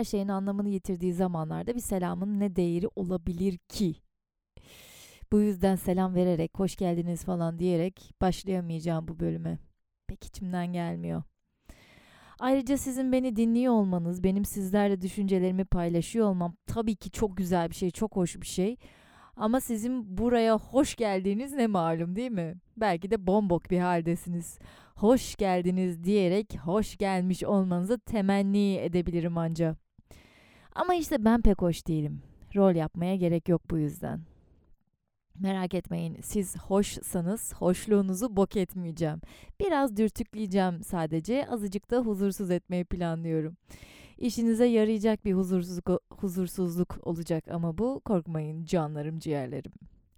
her şeyin anlamını yitirdiği zamanlarda bir selamın ne değeri olabilir ki? Bu yüzden selam vererek, hoş geldiniz falan diyerek başlayamayacağım bu bölüme. Pek içimden gelmiyor. Ayrıca sizin beni dinliyor olmanız, benim sizlerle düşüncelerimi paylaşıyor olmam tabii ki çok güzel bir şey, çok hoş bir şey. Ama sizin buraya hoş geldiğiniz ne malum değil mi? Belki de bombok bir haldesiniz. Hoş geldiniz diyerek hoş gelmiş olmanızı temenni edebilirim anca. Ama işte ben pek hoş değilim. Rol yapmaya gerek yok bu yüzden. Merak etmeyin siz hoşsanız hoşluğunuzu bok etmeyeceğim. Biraz dürtükleyeceğim sadece azıcık da huzursuz etmeyi planlıyorum. İşinize yarayacak bir huzursuzluk, huzursuzluk olacak ama bu korkmayın canlarım ciğerlerim.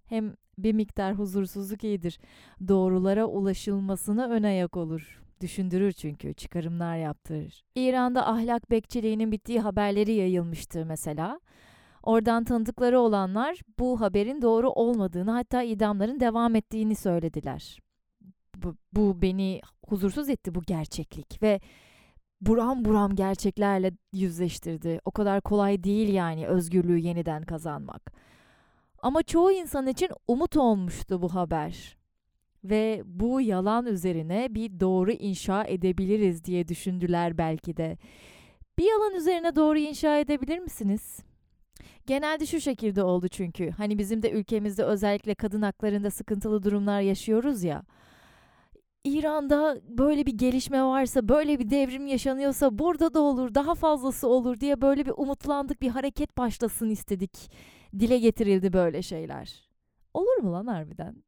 Hem bir miktar huzursuzluk iyidir. Doğrulara ulaşılmasına ön ayak olur. Düşündürür çünkü, çıkarımlar yaptırır. İran'da ahlak bekçiliğinin bittiği haberleri yayılmıştı mesela. Oradan tanıdıkları olanlar bu haberin doğru olmadığını hatta idamların devam ettiğini söylediler. Bu, bu beni huzursuz etti bu gerçeklik ve buram buram gerçeklerle yüzleştirdi. O kadar kolay değil yani özgürlüğü yeniden kazanmak. Ama çoğu insan için umut olmuştu bu haber. Ve bu yalan üzerine bir doğru inşa edebiliriz diye düşündüler belki de. Bir yalan üzerine doğru inşa edebilir misiniz? Genelde şu şekilde oldu çünkü. Hani bizim de ülkemizde özellikle kadın haklarında sıkıntılı durumlar yaşıyoruz ya. İran'da böyle bir gelişme varsa, böyle bir devrim yaşanıyorsa burada da olur, daha fazlası olur diye böyle bir umutlandık, bir hareket başlasın istedik. Dile getirildi böyle şeyler. Olur mu lan harbiden?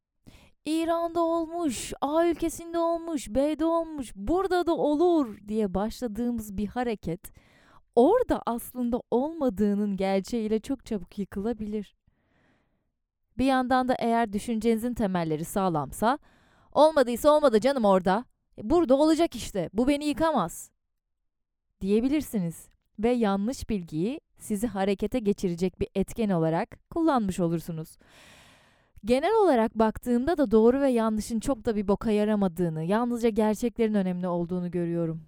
İran'da olmuş, A ülkesinde olmuş, B'de olmuş, burada da olur diye başladığımız bir hareket orada aslında olmadığının gerçeğiyle çok çabuk yıkılabilir. Bir yandan da eğer düşüncenizin temelleri sağlamsa, olmadıysa olmadı canım orada. E, burada olacak işte. Bu beni yıkamaz. Diyebilirsiniz ve yanlış bilgiyi sizi harekete geçirecek bir etken olarak kullanmış olursunuz. Genel olarak baktığımda da doğru ve yanlışın çok da bir boka yaramadığını, yalnızca gerçeklerin önemli olduğunu görüyorum.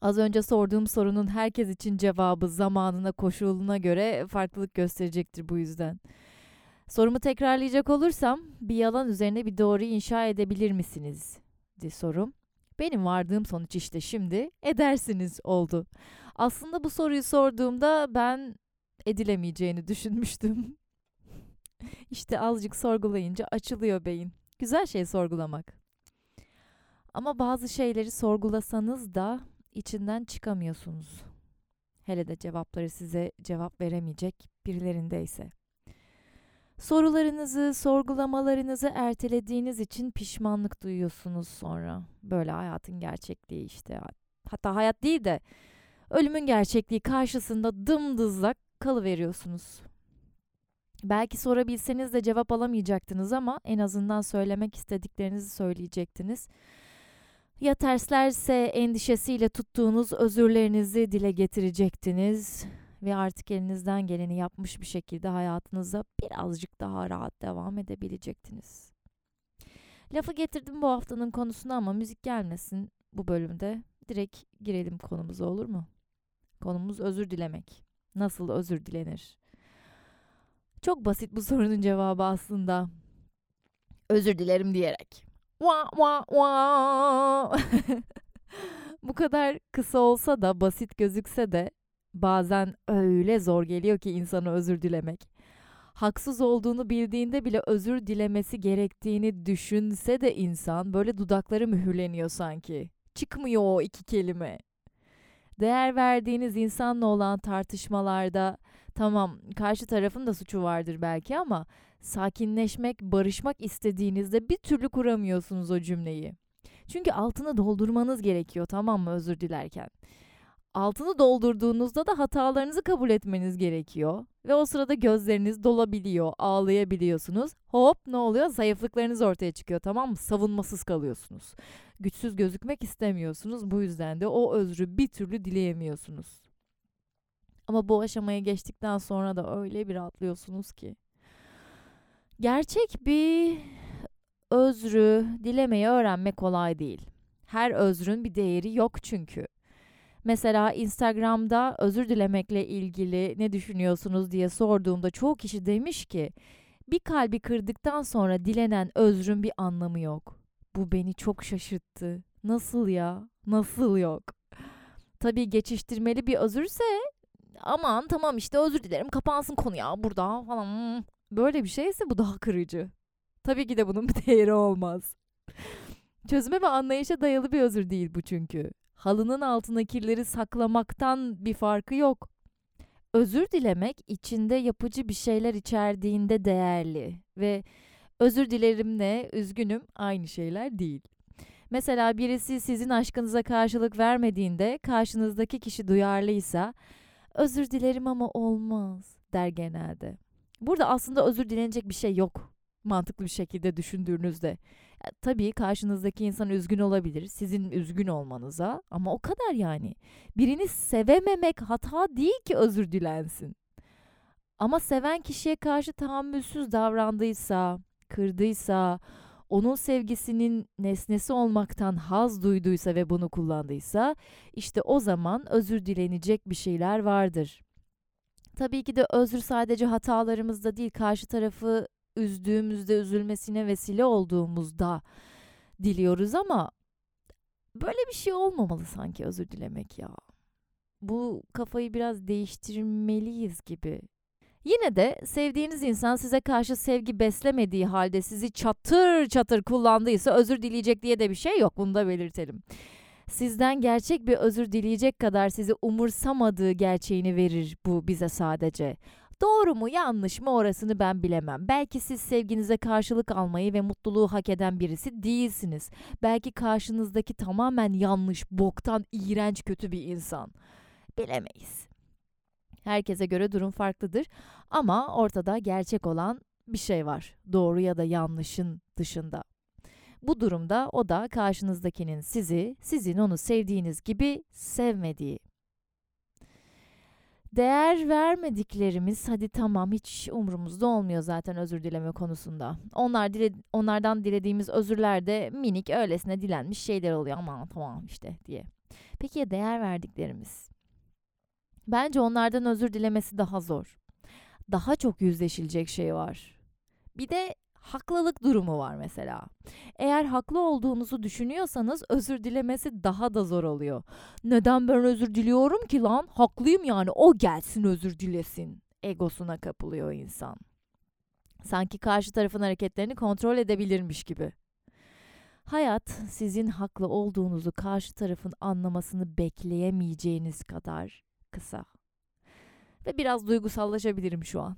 Az önce sorduğum sorunun herkes için cevabı zamanına, koşuluna göre farklılık gösterecektir bu yüzden. Sorumu tekrarlayacak olursam, bir yalan üzerine bir doğru inşa edebilir misiniz? diye sorum. Benim vardığım sonuç işte şimdi edersiniz oldu. Aslında bu soruyu sorduğumda ben edilemeyeceğini düşünmüştüm. İşte azıcık sorgulayınca açılıyor beyin. Güzel şey sorgulamak. Ama bazı şeyleri sorgulasanız da içinden çıkamıyorsunuz. Hele de cevapları size cevap veremeyecek birilerindeyse. Sorularınızı, sorgulamalarınızı ertelediğiniz için pişmanlık duyuyorsunuz sonra. Böyle hayatın gerçekliği işte. Hatta hayat değil de ölümün gerçekliği karşısında dımdızlak kalıveriyorsunuz. Belki sorabilseniz de cevap alamayacaktınız ama en azından söylemek istediklerinizi söyleyecektiniz. Ya terslerse endişesiyle tuttuğunuz özürlerinizi dile getirecektiniz ve artık elinizden geleni yapmış bir şekilde hayatınıza birazcık daha rahat devam edebilecektiniz. Lafı getirdim bu haftanın konusuna ama müzik gelmesin bu bölümde. Direkt girelim konumuza olur mu? Konumuz özür dilemek. Nasıl özür dilenir? Çok basit bu sorunun cevabı aslında. Özür dilerim diyerek. Wah, wah, wah. bu kadar kısa olsa da basit gözükse de bazen öyle zor geliyor ki insana özür dilemek. Haksız olduğunu bildiğinde bile özür dilemesi gerektiğini düşünse de insan böyle dudakları mühürleniyor sanki. Çıkmıyor o iki kelime. Değer verdiğiniz insanla olan tartışmalarda tamam karşı tarafın da suçu vardır belki ama sakinleşmek, barışmak istediğinizde bir türlü kuramıyorsunuz o cümleyi. Çünkü altını doldurmanız gerekiyor tamam mı özür dilerken. Altını doldurduğunuzda da hatalarınızı kabul etmeniz gerekiyor. Ve o sırada gözleriniz dolabiliyor, ağlayabiliyorsunuz. Hop ne oluyor? Zayıflıklarınız ortaya çıkıyor tamam mı? Savunmasız kalıyorsunuz. Güçsüz gözükmek istemiyorsunuz. Bu yüzden de o özrü bir türlü dileyemiyorsunuz. Ama bu aşamaya geçtikten sonra da öyle bir rahatlıyorsunuz ki. Gerçek bir özrü dilemeyi öğrenmek kolay değil. Her özrün bir değeri yok çünkü. Mesela Instagram'da özür dilemekle ilgili ne düşünüyorsunuz diye sorduğumda çoğu kişi demiş ki bir kalbi kırdıktan sonra dilenen özrün bir anlamı yok. Bu beni çok şaşırttı. Nasıl ya? Nasıl yok? Tabii geçiştirmeli bir özürse aman tamam işte özür dilerim kapansın konu ya burada falan. Böyle bir şeyse bu daha kırıcı. Tabii ki de bunun bir değeri olmaz. Çözüme ve anlayışa dayalı bir özür değil bu çünkü. Halının altına kirleri saklamaktan bir farkı yok. Özür dilemek içinde yapıcı bir şeyler içerdiğinde değerli ve özür dilerimle üzgünüm aynı şeyler değil. Mesela birisi sizin aşkınıza karşılık vermediğinde karşınızdaki kişi duyarlıysa özür dilerim ama olmaz der genelde. Burada aslında özür dilenecek bir şey yok mantıklı bir şekilde düşündüğünüzde. Tabii karşınızdaki insan üzgün olabilir sizin üzgün olmanıza ama o kadar yani. Birini sevememek hata değil ki özür dilensin. Ama seven kişiye karşı tahammülsüz davrandıysa, kırdıysa, onun sevgisinin nesnesi olmaktan haz duyduysa ve bunu kullandıysa, işte o zaman özür dilenecek bir şeyler vardır. Tabii ki de özür sadece hatalarımızda değil, karşı tarafı üzdüğümüzde, üzülmesine vesile olduğumuzda diliyoruz ama böyle bir şey olmamalı sanki özür dilemek ya. Bu kafayı biraz değiştirmeliyiz gibi. Yine de sevdiğiniz insan size karşı sevgi beslemediği halde sizi çatır çatır kullandıysa özür dileyecek diye de bir şey yok. Bunu da belirtelim. Sizden gerçek bir özür dileyecek kadar sizi umursamadığı gerçeğini verir bu bize sadece. Doğru mu yanlış mı orasını ben bilemem. Belki siz sevginize karşılık almayı ve mutluluğu hak eden birisi değilsiniz. Belki karşınızdaki tamamen yanlış, boktan, iğrenç kötü bir insan. Bilemeyiz. Herkese göre durum farklıdır ama ortada gerçek olan bir şey var. Doğru ya da yanlışın dışında. Bu durumda o da karşınızdakinin sizi, sizin onu sevdiğiniz gibi sevmediği. Değer vermediklerimiz hadi tamam hiç umurumuzda olmuyor zaten özür dileme konusunda. Onlar dile, onlardan dilediğimiz özürler de minik öylesine dilenmiş şeyler oluyor ama tamam işte diye. Peki ya değer verdiklerimiz? Bence onlardan özür dilemesi daha zor. Daha çok yüzleşilecek şey var. Bir de haklılık durumu var mesela. Eğer haklı olduğunuzu düşünüyorsanız özür dilemesi daha da zor oluyor. Neden ben özür diliyorum ki lan? Haklıyım yani o gelsin özür dilesin. Egosuna kapılıyor insan. Sanki karşı tarafın hareketlerini kontrol edebilirmiş gibi. Hayat sizin haklı olduğunuzu karşı tarafın anlamasını bekleyemeyeceğiniz kadar kısa. Ve biraz duygusallaşabilirim şu an.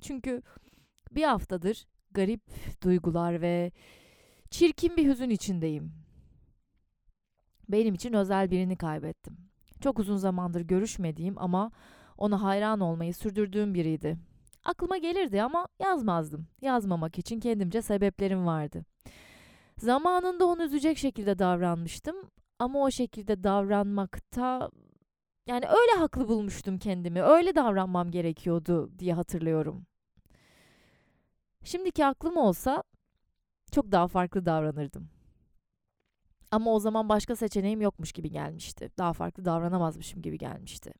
Çünkü bir haftadır garip duygular ve çirkin bir hüzün içindeyim. Benim için özel birini kaybettim. Çok uzun zamandır görüşmediğim ama ona hayran olmayı sürdürdüğüm biriydi. Aklıma gelirdi ama yazmazdım. Yazmamak için kendimce sebeplerim vardı. Zamanında onu üzecek şekilde davranmıştım ama o şekilde davranmakta yani öyle haklı bulmuştum kendimi. Öyle davranmam gerekiyordu diye hatırlıyorum. Şimdiki aklım olsa çok daha farklı davranırdım. Ama o zaman başka seçeneğim yokmuş gibi gelmişti. Daha farklı davranamazmışım gibi gelmişti.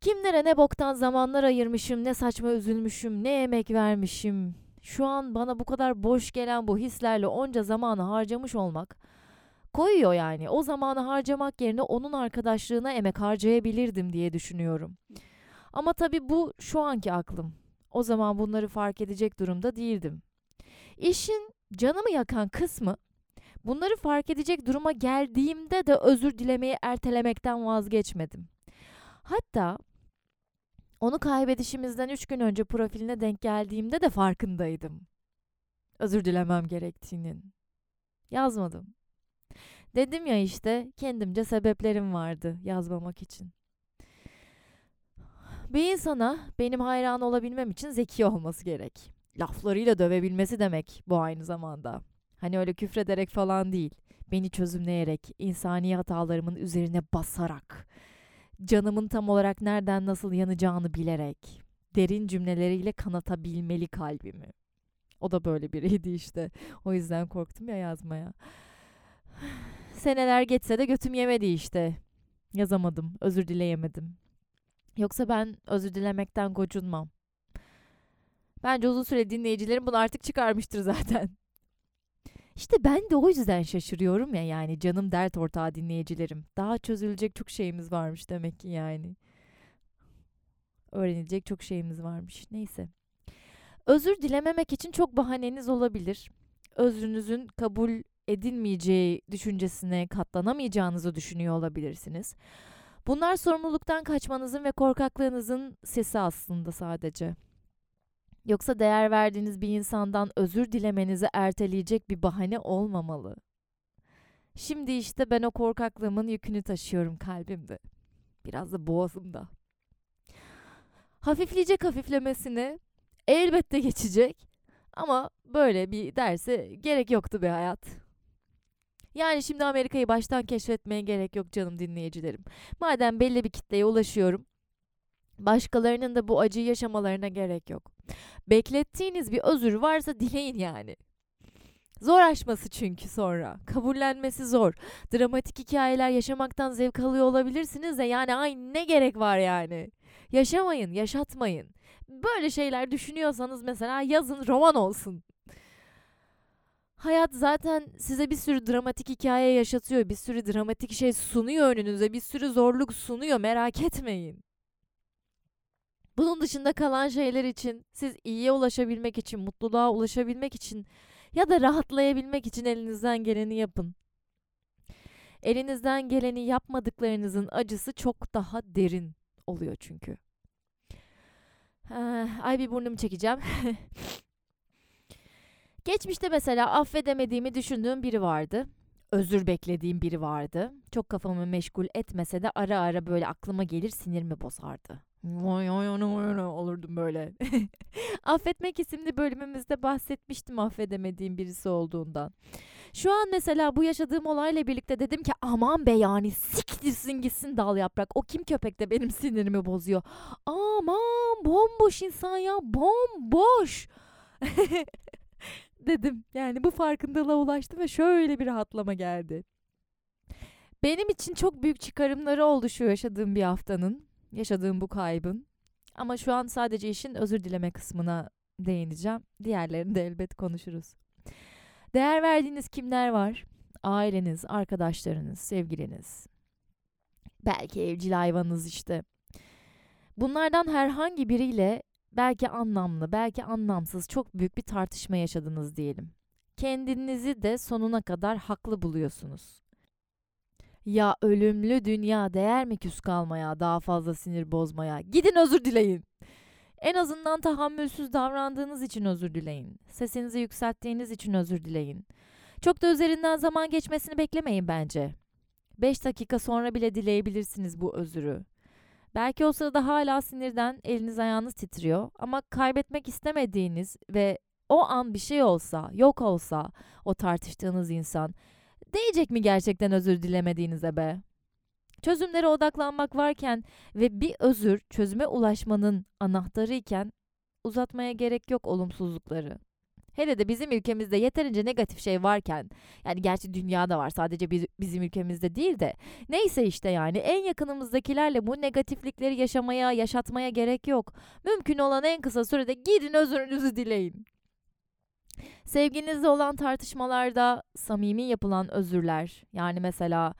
Kimlere ne boktan zamanlar ayırmışım, ne saçma üzülmüşüm, ne emek vermişim. Şu an bana bu kadar boş gelen bu hislerle onca zamanı harcamış olmak koyuyor yani. O zamanı harcamak yerine onun arkadaşlığına emek harcayabilirdim diye düşünüyorum. Ama tabii bu şu anki aklım. O zaman bunları fark edecek durumda değildim. İşin canımı yakan kısmı bunları fark edecek duruma geldiğimde de özür dilemeyi ertelemekten vazgeçmedim. Hatta onu kaybedişimizden üç gün önce profiline denk geldiğimde de farkındaydım. Özür dilemem gerektiğinin. Yazmadım. Dedim ya işte kendimce sebeplerim vardı yazmamak için. Bir insana benim hayran olabilmem için zeki olması gerek. Laflarıyla dövebilmesi demek bu aynı zamanda. Hani öyle küfrederek falan değil. Beni çözümleyerek, insani hatalarımın üzerine basarak, canımın tam olarak nereden nasıl yanacağını bilerek, derin cümleleriyle kanatabilmeli kalbimi. O da böyle biriydi işte. O yüzden korktum ya yazmaya. Seneler geçse de götüm yemedi işte. Yazamadım, özür dileyemedim. Yoksa ben özür dilemekten gocunmam. Bence uzun süre dinleyicilerim bunu artık çıkarmıştır zaten. İşte ben de o yüzden şaşırıyorum ya yani canım dert ortağı dinleyicilerim. Daha çözülecek çok şeyimiz varmış demek ki yani. Öğrenilecek çok şeyimiz varmış. Neyse. Özür dilememek için çok bahaneniz olabilir. Özrünüzün kabul edilmeyeceği düşüncesine katlanamayacağınızı düşünüyor olabilirsiniz. Bunlar sorumluluktan kaçmanızın ve korkaklığınızın sesi aslında sadece. Yoksa değer verdiğiniz bir insandan özür dilemenizi erteleyecek bir bahane olmamalı. Şimdi işte ben o korkaklığımın yükünü taşıyorum kalbimde. Biraz da boğazımda. Hafifleyecek hafiflemesini elbette geçecek. Ama böyle bir derse gerek yoktu be hayat. Yani şimdi Amerika'yı baştan keşfetmeye gerek yok canım dinleyicilerim. Madem belli bir kitleye ulaşıyorum, başkalarının da bu acıyı yaşamalarına gerek yok. Beklettiğiniz bir özür varsa dileyin yani. Zor aşması çünkü sonra. Kabullenmesi zor. Dramatik hikayeler yaşamaktan zevk alıyor olabilirsiniz de yani ay ne gerek var yani. Yaşamayın, yaşatmayın. Böyle şeyler düşünüyorsanız mesela yazın roman olsun. Hayat zaten size bir sürü dramatik hikaye yaşatıyor. Bir sürü dramatik şey sunuyor önünüze. Bir sürü zorluk sunuyor. Merak etmeyin. Bunun dışında kalan şeyler için siz iyiye ulaşabilmek için, mutluluğa ulaşabilmek için ya da rahatlayabilmek için elinizden geleni yapın. Elinizden geleni yapmadıklarınızın acısı çok daha derin oluyor çünkü. Ay bir burnumu çekeceğim. Geçmişte mesela affedemediğimi düşündüğüm biri vardı. Özür beklediğim biri vardı. Çok kafamı meşgul etmese de ara ara böyle aklıma gelir sinirimi bozardı. olurdum böyle. Affetmek isimli bölümümüzde bahsetmiştim affedemediğim birisi olduğundan. Şu an mesela bu yaşadığım olayla birlikte dedim ki aman be yani siktirsin gitsin dal yaprak. O kim köpek de benim sinirimi bozuyor. Aman bomboş insan ya bomboş. dedim. Yani bu farkındalığa ulaştım ve şöyle bir rahatlama geldi. Benim için çok büyük çıkarımları oldu şu yaşadığım bir haftanın, yaşadığım bu kaybın. Ama şu an sadece işin özür dileme kısmına değineceğim. Diğerlerini de elbet konuşuruz. Değer verdiğiniz kimler var? Aileniz, arkadaşlarınız, sevgiliniz. Belki evcil hayvanınız işte. Bunlardan herhangi biriyle belki anlamlı, belki anlamsız çok büyük bir tartışma yaşadınız diyelim. Kendinizi de sonuna kadar haklı buluyorsunuz. Ya ölümlü dünya değer mi küs kalmaya, daha fazla sinir bozmaya? Gidin özür dileyin. En azından tahammülsüz davrandığınız için özür dileyin. Sesinizi yükselttiğiniz için özür dileyin. Çok da üzerinden zaman geçmesini beklemeyin bence. 5 dakika sonra bile dileyebilirsiniz bu özürü. Belki o sırada hala sinirden eliniz ayağınız titriyor ama kaybetmek istemediğiniz ve o an bir şey olsa, yok olsa o tartıştığınız insan değecek mi gerçekten özür dilemediğinize be? Çözümlere odaklanmak varken ve bir özür çözüme ulaşmanın anahtarı iken uzatmaya gerek yok olumsuzlukları. Hele de bizim ülkemizde yeterince negatif şey varken yani gerçi dünyada var sadece biz, bizim ülkemizde değil de neyse işte yani en yakınımızdakilerle bu negatiflikleri yaşamaya yaşatmaya gerek yok. Mümkün olan en kısa sürede gidin özürünüzü dileyin. Sevginizle olan tartışmalarda samimi yapılan özürler yani mesela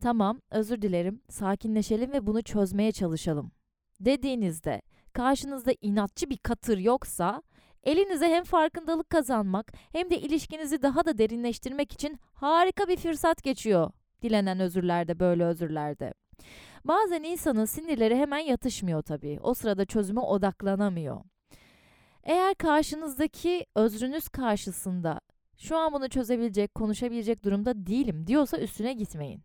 tamam özür dilerim sakinleşelim ve bunu çözmeye çalışalım dediğinizde karşınızda inatçı bir katır yoksa Elinize hem farkındalık kazanmak hem de ilişkinizi daha da derinleştirmek için harika bir fırsat geçiyor. Dilenen özürlerde böyle özürlerde. Bazen insanın sinirleri hemen yatışmıyor tabii. O sırada çözüme odaklanamıyor. Eğer karşınızdaki özrünüz karşısında şu an bunu çözebilecek, konuşabilecek durumda değilim diyorsa üstüne gitmeyin.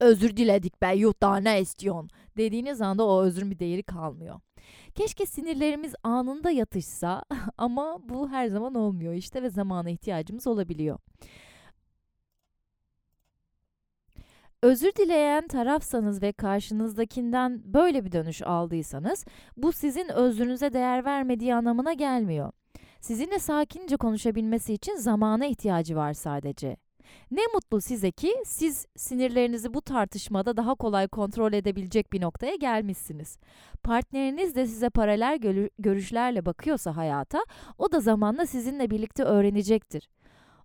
Özür diledik be yuh daha ne istiyorsun dediğiniz anda o özrün bir değeri kalmıyor. Keşke sinirlerimiz anında yatışsa ama bu her zaman olmuyor işte ve zamana ihtiyacımız olabiliyor. Özür dileyen tarafsanız ve karşınızdakinden böyle bir dönüş aldıysanız bu sizin özrünüze değer vermediği anlamına gelmiyor. Sizinle sakince konuşabilmesi için zamana ihtiyacı var sadece. Ne mutlu size ki siz sinirlerinizi bu tartışmada daha kolay kontrol edebilecek bir noktaya gelmişsiniz. Partneriniz de size paralel görüşlerle bakıyorsa hayata, o da zamanla sizinle birlikte öğrenecektir.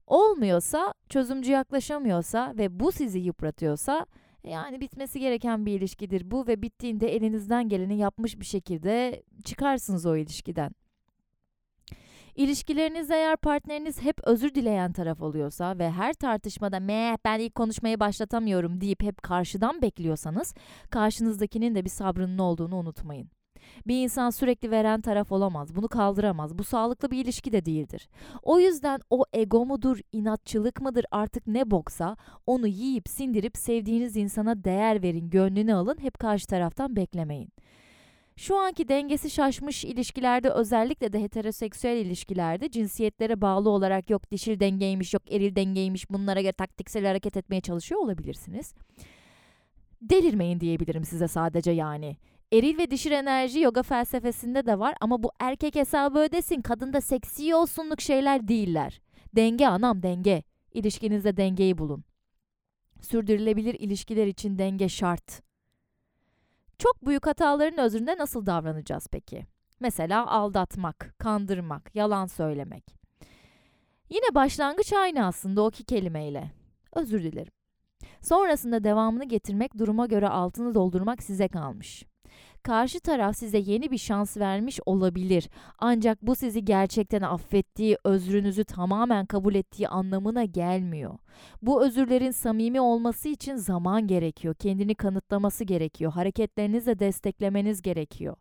Olmuyorsa, çözümcü yaklaşamıyorsa ve bu sizi yıpratıyorsa, yani bitmesi gereken bir ilişkidir bu ve bittiğinde elinizden geleni yapmış bir şekilde çıkarsınız o ilişkiden. İlişkileriniz eğer partneriniz hep özür dileyen taraf oluyorsa ve her tartışmada meh ben ilk konuşmayı başlatamıyorum deyip hep karşıdan bekliyorsanız karşınızdakinin de bir sabrının olduğunu unutmayın. Bir insan sürekli veren taraf olamaz. Bunu kaldıramaz. Bu sağlıklı bir ilişki de değildir. O yüzden o ego mudur, inatçılık mıdır artık ne boksa onu yiyip sindirip sevdiğiniz insana değer verin, gönlünü alın. Hep karşı taraftan beklemeyin. Şu anki dengesi şaşmış ilişkilerde özellikle de heteroseksüel ilişkilerde cinsiyetlere bağlı olarak yok dişil dengeymiş yok eril dengeymiş bunlara göre taktiksel hareket etmeye çalışıyor olabilirsiniz. Delirmeyin diyebilirim size sadece yani. Eril ve dişil enerji yoga felsefesinde de var ama bu erkek hesabı ödesin kadında seksi olsunluk şeyler değiller. Denge anam denge. İlişkinizde dengeyi bulun. Sürdürülebilir ilişkiler için denge şart. Çok büyük hataların özünde nasıl davranacağız peki? Mesela aldatmak, kandırmak, yalan söylemek. Yine başlangıç aynı aslında o iki kelimeyle. Özür dilerim. Sonrasında devamını getirmek, duruma göre altını doldurmak size kalmış. Karşı taraf size yeni bir şans vermiş olabilir. Ancak bu sizi gerçekten affettiği, özrünüzü tamamen kabul ettiği anlamına gelmiyor. Bu özürlerin samimi olması için zaman gerekiyor. Kendini kanıtlaması gerekiyor. Hareketlerinizle desteklemeniz gerekiyor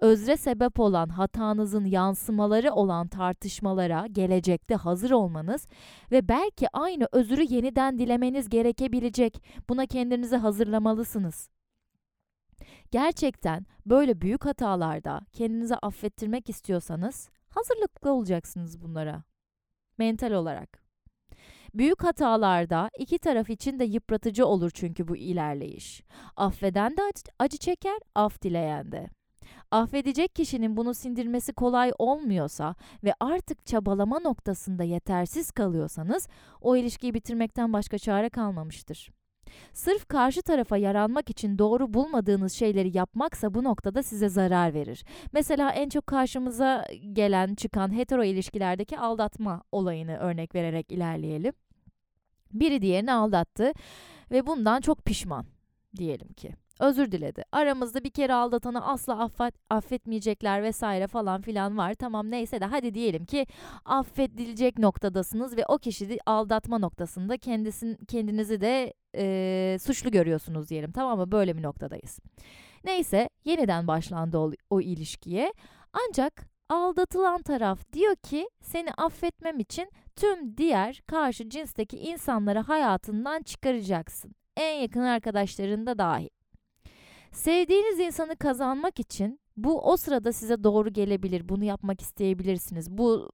özre sebep olan hatanızın yansımaları olan tartışmalara gelecekte hazır olmanız ve belki aynı özürü yeniden dilemeniz gerekebilecek. Buna kendinizi hazırlamalısınız. Gerçekten böyle büyük hatalarda kendinizi affettirmek istiyorsanız hazırlıklı olacaksınız bunlara. Mental olarak. Büyük hatalarda iki taraf için de yıpratıcı olur çünkü bu ilerleyiş. Affeden de acı, çeker, af dileyen de. Affedecek kişinin bunu sindirmesi kolay olmuyorsa ve artık çabalama noktasında yetersiz kalıyorsanız o ilişkiyi bitirmekten başka çare kalmamıştır. Sırf karşı tarafa yaranmak için doğru bulmadığınız şeyleri yapmaksa bu noktada size zarar verir. Mesela en çok karşımıza gelen çıkan hetero ilişkilerdeki aldatma olayını örnek vererek ilerleyelim. Biri diğerini aldattı ve bundan çok pişman diyelim ki özür diledi. Aramızda bir kere aldatanı asla affet, affetmeyecekler vesaire falan filan var. Tamam neyse de hadi diyelim ki affedilecek noktadasınız ve o kişi de aldatma noktasında kendisin, kendinizi de e, suçlu görüyorsunuz diyelim. Tamam mı? Böyle bir noktadayız. Neyse yeniden başlandı o, o ilişkiye. Ancak aldatılan taraf diyor ki seni affetmem için tüm diğer karşı cinsteki insanları hayatından çıkaracaksın. En yakın arkadaşların da dahil. Sevdiğiniz insanı kazanmak için bu o sırada size doğru gelebilir. Bunu yapmak isteyebilirsiniz. Bu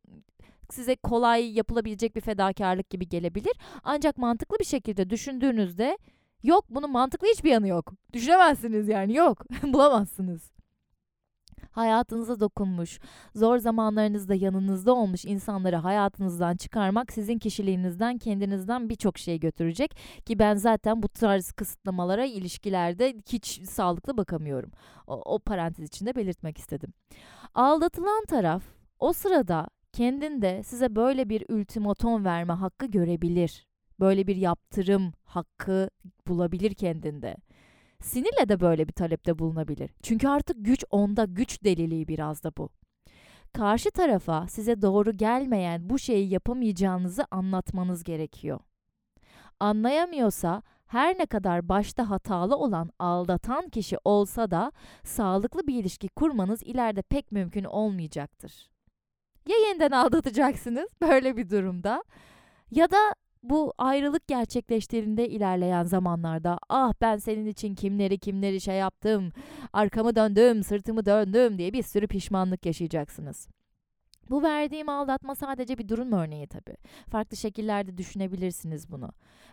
size kolay yapılabilecek bir fedakarlık gibi gelebilir. Ancak mantıklı bir şekilde düşündüğünüzde yok bunun mantıklı hiçbir yanı yok. Düşünemezsiniz yani yok. Bulamazsınız hayatınıza dokunmuş, zor zamanlarınızda yanınızda olmuş insanları hayatınızdan çıkarmak sizin kişiliğinizden, kendinizden birçok şey götürecek ki ben zaten bu tarz kısıtlamalara ilişkilerde hiç sağlıklı bakamıyorum. O, o parantez içinde belirtmek istedim. Aldatılan taraf o sırada kendinde size böyle bir ultimatom verme hakkı görebilir. Böyle bir yaptırım hakkı bulabilir kendinde. Sinirle de böyle bir talepte bulunabilir. Çünkü artık güç onda, güç deliliği biraz da bu. Karşı tarafa size doğru gelmeyen bu şeyi yapamayacağınızı anlatmanız gerekiyor. Anlayamıyorsa her ne kadar başta hatalı olan aldatan kişi olsa da sağlıklı bir ilişki kurmanız ileride pek mümkün olmayacaktır. Ya yeniden aldatacaksınız böyle bir durumda ya da bu ayrılık gerçekleştiğinde ilerleyen zamanlarda ah ben senin için kimleri kimleri şey yaptım, arkamı döndüm, sırtımı döndüm diye bir sürü pişmanlık yaşayacaksınız. Bu verdiğim aldatma sadece bir durum örneği tabi. Farklı şekillerde düşünebilirsiniz bunu.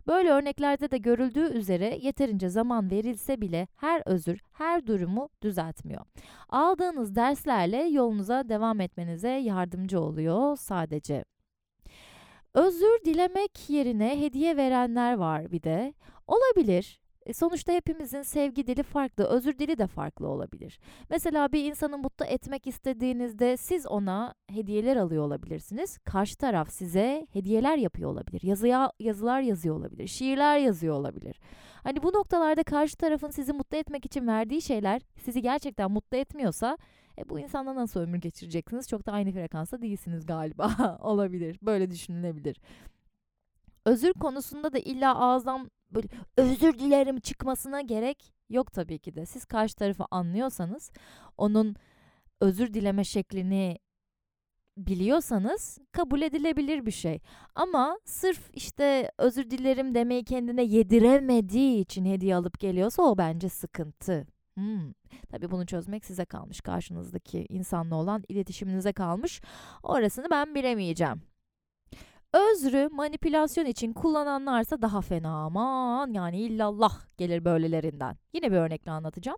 Böyle örneklerde de görüldüğü üzere yeterince zaman verilse bile her özür her durumu düzeltmiyor. Aldığınız derslerle yolunuza devam etmenize yardımcı oluyor sadece. Özür dilemek yerine hediye verenler var bir de. Olabilir. E, sonuçta hepimizin sevgi dili farklı, özür dili de farklı olabilir. Mesela bir insanı mutlu etmek istediğinizde siz ona hediyeler alıyor olabilirsiniz. Karşı taraf size hediyeler yapıyor olabilir. Yazıya, yazılar yazıyor olabilir, şiirler yazıyor olabilir. Hani bu noktalarda karşı tarafın sizi mutlu etmek için verdiği şeyler sizi gerçekten mutlu etmiyorsa e, bu insanla nasıl ömür geçireceksiniz? Çok da aynı frekansta değilsiniz galiba. olabilir. Böyle düşünülebilir. Özür konusunda da illa ağızdan böyle özür dilerim çıkmasına gerek yok tabii ki de. Siz karşı tarafı anlıyorsanız, onun özür dileme şeklini biliyorsanız kabul edilebilir bir şey. Ama sırf işte özür dilerim demeyi kendine yediremediği için hediye alıp geliyorsa o bence sıkıntı. Hmm. Tabii bunu çözmek size kalmış. Karşınızdaki insanla olan iletişiminize kalmış. Orasını ben bilemeyeceğim. Özrü manipülasyon için kullananlarsa daha fena aman yani illallah gelir böylelerinden. Yine bir örnekle anlatacağım.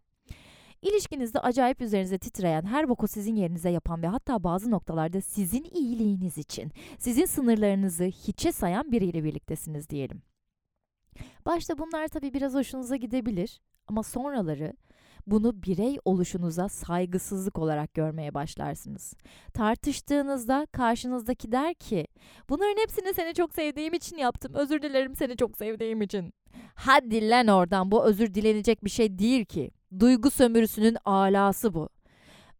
İlişkinizde acayip üzerinize titreyen, her boku sizin yerinize yapan ve hatta bazı noktalarda sizin iyiliğiniz için, sizin sınırlarınızı hiçe sayan biriyle birliktesiniz diyelim. Başta bunlar tabii biraz hoşunuza gidebilir ama sonraları bunu birey oluşunuza saygısızlık olarak görmeye başlarsınız. Tartıştığınızda karşınızdaki der ki, bunların hepsini seni çok sevdiğim için yaptım, özür dilerim seni çok sevdiğim için. Hadi lan oradan bu özür dilenecek bir şey değil ki. Duygu sömürüsünün alası bu.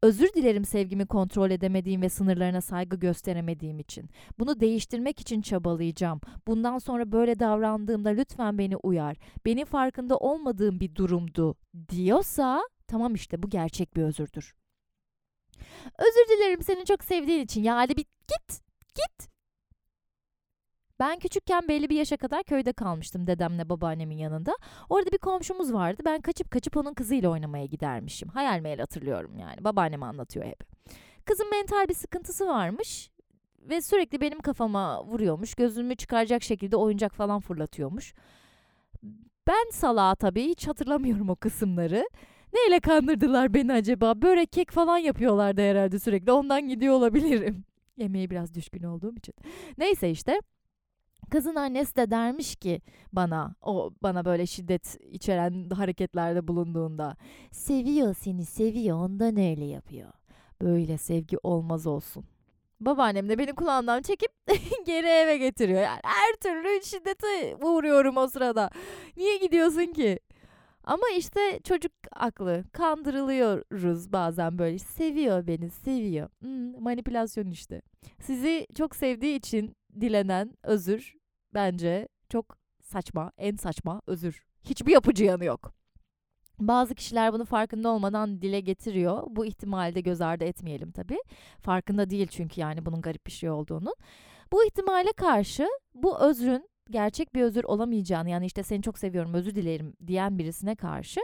Özür dilerim sevgimi kontrol edemediğim ve sınırlarına saygı gösteremediğim için. Bunu değiştirmek için çabalayacağım. Bundan sonra böyle davrandığımda lütfen beni uyar. Benim farkında olmadığım bir durumdu diyorsa tamam işte bu gerçek bir özürdür. Özür dilerim seni çok sevdiğin için. Ya hadi bir git, git. Ben küçükken belli bir yaşa kadar köyde kalmıştım dedemle babaannemin yanında. Orada bir komşumuz vardı. Ben kaçıp kaçıp onun kızıyla oynamaya gidermişim. Hayal meyil hatırlıyorum yani. Babaannem anlatıyor hep. Kızın mental bir sıkıntısı varmış ve sürekli benim kafama vuruyormuş. Gözümü çıkaracak şekilde oyuncak falan fırlatıyormuş. Ben salağa tabii hiç hatırlamıyorum o kısımları. Neyle kandırdılar beni acaba? Börek kek falan yapıyorlardı herhalde sürekli. Ondan gidiyor olabilirim. Yemeğe biraz düşkün olduğum için. Neyse işte. Kızın annesi de dermiş ki bana o bana böyle şiddet içeren hareketlerde bulunduğunda seviyor seni seviyor ondan öyle yapıyor. Böyle sevgi olmaz olsun. Babaannem de beni kulağımdan çekip geri eve getiriyor. Yani her türlü şiddete uğruyorum o sırada. Niye gidiyorsun ki? Ama işte çocuk aklı. Kandırılıyoruz bazen böyle. Seviyor beni, seviyor. Hmm, manipülasyon işte. Sizi çok sevdiği için dilenen özür bence çok saçma, en saçma özür. Hiçbir yapıcı yanı yok. Bazı kişiler bunu farkında olmadan dile getiriyor. Bu ihtimali de göz ardı etmeyelim tabii. Farkında değil çünkü yani bunun garip bir şey olduğunun. Bu ihtimale karşı bu özrün gerçek bir özür olamayacağını yani işte seni çok seviyorum özür dilerim diyen birisine karşı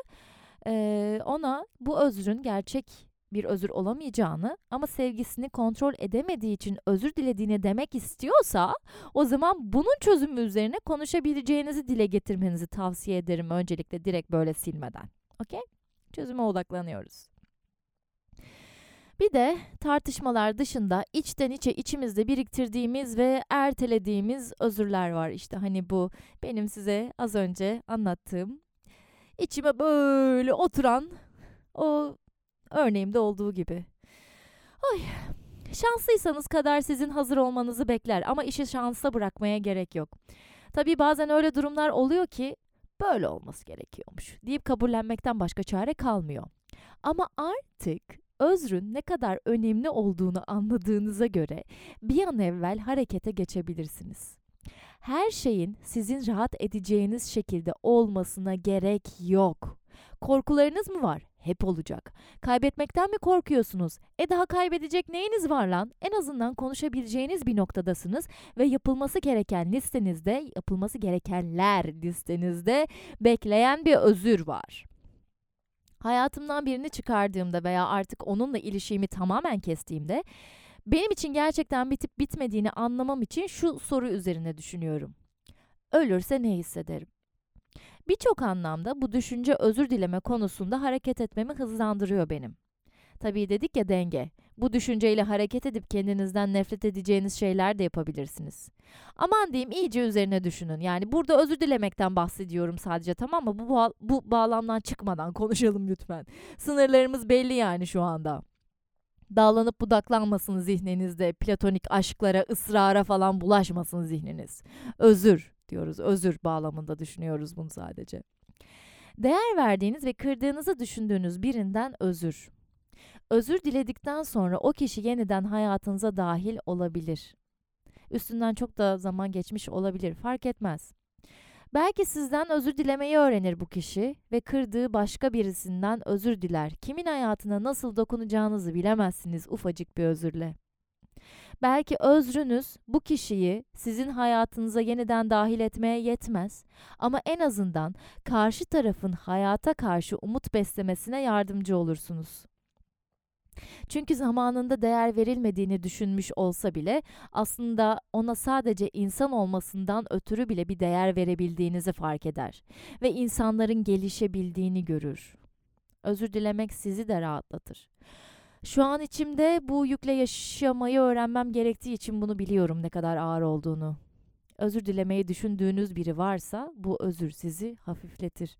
ona bu özrün gerçek bir özür olamayacağını ama sevgisini kontrol edemediği için özür dilediğini demek istiyorsa o zaman bunun çözümü üzerine konuşabileceğinizi dile getirmenizi tavsiye ederim öncelikle direkt böyle silmeden. Okey? Çözüme odaklanıyoruz. Bir de tartışmalar dışında içten içe içimizde biriktirdiğimiz ve ertelediğimiz özürler var. İşte hani bu benim size az önce anlattığım içime böyle oturan o Örneğimde olduğu gibi. Ay, şanslıysanız kader sizin hazır olmanızı bekler ama işi şansa bırakmaya gerek yok. Tabii bazen öyle durumlar oluyor ki böyle olması gerekiyormuş deyip kabullenmekten başka çare kalmıyor. Ama artık özrün ne kadar önemli olduğunu anladığınıza göre bir an evvel harekete geçebilirsiniz. Her şeyin sizin rahat edeceğiniz şekilde olmasına gerek yok. Korkularınız mı var? Hep olacak. Kaybetmekten mi korkuyorsunuz? E daha kaybedecek neyiniz var lan? En azından konuşabileceğiniz bir noktadasınız ve yapılması gereken listenizde, yapılması gerekenler listenizde bekleyen bir özür var. Hayatımdan birini çıkardığımda veya artık onunla ilişkimi tamamen kestiğimde benim için gerçekten bitip bitmediğini anlamam için şu soru üzerine düşünüyorum. Ölürse ne hissederim? Birçok anlamda bu düşünce özür dileme konusunda hareket etmemi hızlandırıyor benim. Tabii dedik ya denge. Bu düşünceyle hareket edip kendinizden nefret edeceğiniz şeyler de yapabilirsiniz. Aman diyeyim iyice üzerine düşünün. Yani burada özür dilemekten bahsediyorum sadece tamam mı? Bu, bu, bağlamdan çıkmadan konuşalım lütfen. Sınırlarımız belli yani şu anda. Dağlanıp budaklanmasın zihninizde. Platonik aşklara, ısrara falan bulaşmasın zihniniz. Özür diyoruz. Özür bağlamında düşünüyoruz bunu sadece. Değer verdiğiniz ve kırdığınızı düşündüğünüz birinden özür. Özür diledikten sonra o kişi yeniden hayatınıza dahil olabilir. Üstünden çok da zaman geçmiş olabilir, fark etmez. Belki sizden özür dilemeyi öğrenir bu kişi ve kırdığı başka birisinden özür diler. Kimin hayatına nasıl dokunacağınızı bilemezsiniz ufacık bir özürle. Belki özrünüz bu kişiyi sizin hayatınıza yeniden dahil etmeye yetmez ama en azından karşı tarafın hayata karşı umut beslemesine yardımcı olursunuz. Çünkü zamanında değer verilmediğini düşünmüş olsa bile aslında ona sadece insan olmasından ötürü bile bir değer verebildiğinizi fark eder ve insanların gelişebildiğini görür. Özür dilemek sizi de rahatlatır. Şu an içimde bu yükle yaşamayı öğrenmem gerektiği için bunu biliyorum ne kadar ağır olduğunu. Özür dilemeyi düşündüğünüz biri varsa bu özür sizi hafifletir.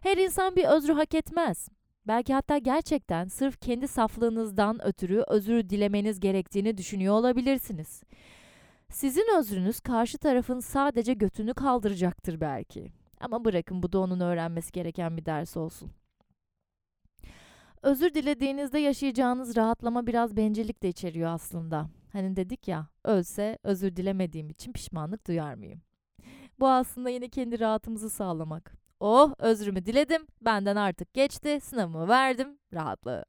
Her insan bir özrü hak etmez. Belki hatta gerçekten sırf kendi saflığınızdan ötürü özür dilemeniz gerektiğini düşünüyor olabilirsiniz. Sizin özrünüz karşı tarafın sadece götünü kaldıracaktır belki. Ama bırakın bu da onun öğrenmesi gereken bir ders olsun. Özür dilediğinizde yaşayacağınız rahatlama biraz bencillik de içeriyor aslında. Hani dedik ya, ölse özür dilemediğim için pişmanlık duyar mıyım? Bu aslında yine kendi rahatımızı sağlamak. Oh özrümü diledim, benden artık geçti, sınavımı verdim, rahatlığı.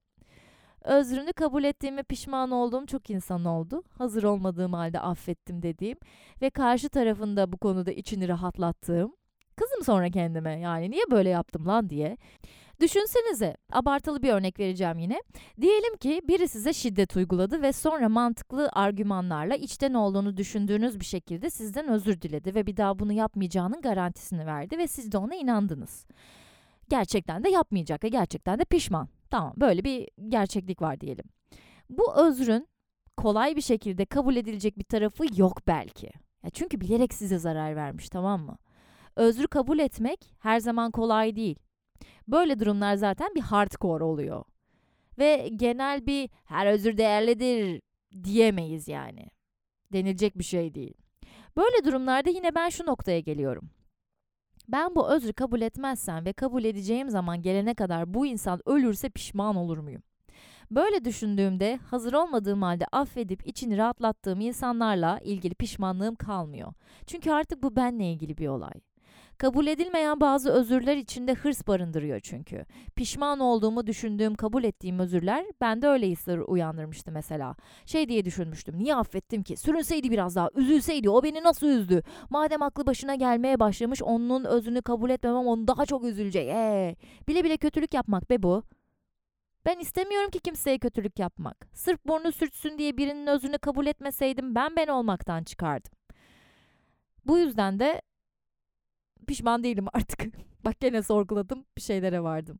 Özrünü kabul ettiğime pişman olduğum çok insan oldu. Hazır olmadığım halde affettim dediğim ve karşı tarafında bu konuda içini rahatlattığım. Kızım sonra kendime yani niye böyle yaptım lan diye. Düşünsenize, abartılı bir örnek vereceğim yine. Diyelim ki biri size şiddet uyguladı ve sonra mantıklı argümanlarla içten olduğunu düşündüğünüz bir şekilde sizden özür diledi ve bir daha bunu yapmayacağının garantisini verdi ve siz de ona inandınız. Gerçekten de yapmayacak ve gerçekten de pişman. Tamam, böyle bir gerçeklik var diyelim. Bu özrün kolay bir şekilde kabul edilecek bir tarafı yok belki. Ya çünkü bilerek size zarar vermiş, tamam mı? Özrü kabul etmek her zaman kolay değil. Böyle durumlar zaten bir hardcore oluyor. Ve genel bir her özür değerlidir diyemeyiz yani. Denilecek bir şey değil. Böyle durumlarda yine ben şu noktaya geliyorum. Ben bu özrü kabul etmezsem ve kabul edeceğim zaman gelene kadar bu insan ölürse pişman olur muyum? Böyle düşündüğümde hazır olmadığım halde affedip içini rahatlattığım insanlarla ilgili pişmanlığım kalmıyor. Çünkü artık bu benle ilgili bir olay. Kabul edilmeyen bazı özürler içinde hırs barındırıyor çünkü. Pişman olduğumu düşündüğüm, kabul ettiğim özürler bende öyle hisler uyandırmıştı mesela. Şey diye düşünmüştüm, niye affettim ki? Sürünseydi biraz daha, üzülseydi, o beni nasıl üzdü? Madem aklı başına gelmeye başlamış, onun özünü kabul etmemem onu daha çok üzülecek. Ee, bile bile kötülük yapmak be bu. Ben istemiyorum ki kimseye kötülük yapmak. Sırf burnu sürtsün diye birinin özünü kabul etmeseydim ben ben olmaktan çıkardım. Bu yüzden de pişman değilim artık. Bak gene sorguladım bir şeylere vardım.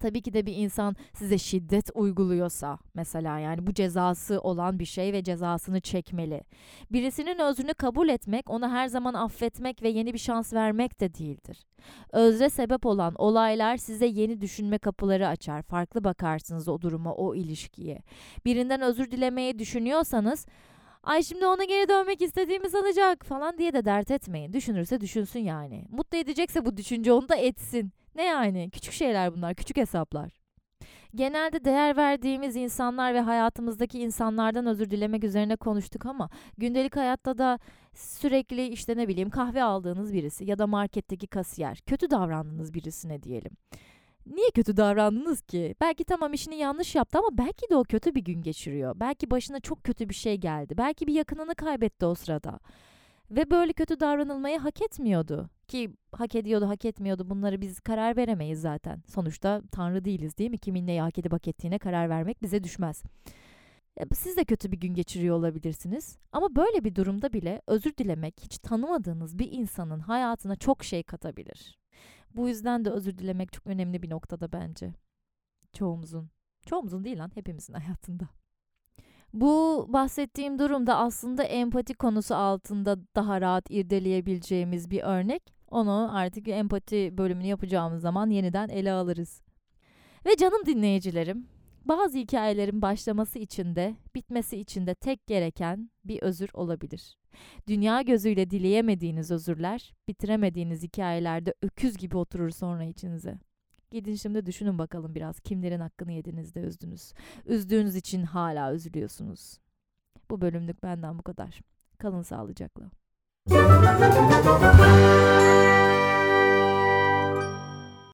Tabii ki de bir insan size şiddet uyguluyorsa mesela yani bu cezası olan bir şey ve cezasını çekmeli. Birisinin özrünü kabul etmek, onu her zaman affetmek ve yeni bir şans vermek de değildir. Özre sebep olan olaylar size yeni düşünme kapıları açar. Farklı bakarsınız o duruma, o ilişkiye. Birinden özür dilemeyi düşünüyorsanız Ay şimdi ona geri dönmek istediğimi sanacak falan diye de dert etmeyin. Düşünürse düşünsün yani. Mutlu edecekse bu düşünce onu da etsin. Ne yani? Küçük şeyler bunlar, küçük hesaplar. Genelde değer verdiğimiz insanlar ve hayatımızdaki insanlardan özür dilemek üzerine konuştuk ama gündelik hayatta da sürekli işte ne bileyim kahve aldığınız birisi ya da marketteki kasiyer, kötü davrandığınız birisine diyelim. Niye kötü davrandınız ki? Belki tamam işini yanlış yaptı ama belki de o kötü bir gün geçiriyor. Belki başına çok kötü bir şey geldi. Belki bir yakınını kaybetti o sırada. Ve böyle kötü davranılmayı hak etmiyordu. Ki hak ediyordu, hak etmiyordu. Bunları biz karar veremeyiz zaten. Sonuçta tanrı değiliz değil mi? Kimin neyi hak edip hak ettiğine karar vermek bize düşmez. Siz de kötü bir gün geçiriyor olabilirsiniz. Ama böyle bir durumda bile özür dilemek hiç tanımadığınız bir insanın hayatına çok şey katabilir. Bu yüzden de özür dilemek çok önemli bir noktada bence. Çoğumuzun. Çoğumuzun değil lan hepimizin hayatında. Bu bahsettiğim durumda aslında empati konusu altında daha rahat irdeleyebileceğimiz bir örnek. Onu artık empati bölümünü yapacağımız zaman yeniden ele alırız. Ve canım dinleyicilerim, bazı hikayelerin başlaması için de bitmesi için de tek gereken bir özür olabilir. Dünya gözüyle dileyemediğiniz özürler, bitiremediğiniz hikayelerde öküz gibi oturur sonra içinize. Gidin şimdi düşünün bakalım biraz kimlerin hakkını yediniz de üzdünüz. Üzdüğünüz için hala üzülüyorsunuz. Bu bölümlük benden bu kadar. Kalın sağlıcakla.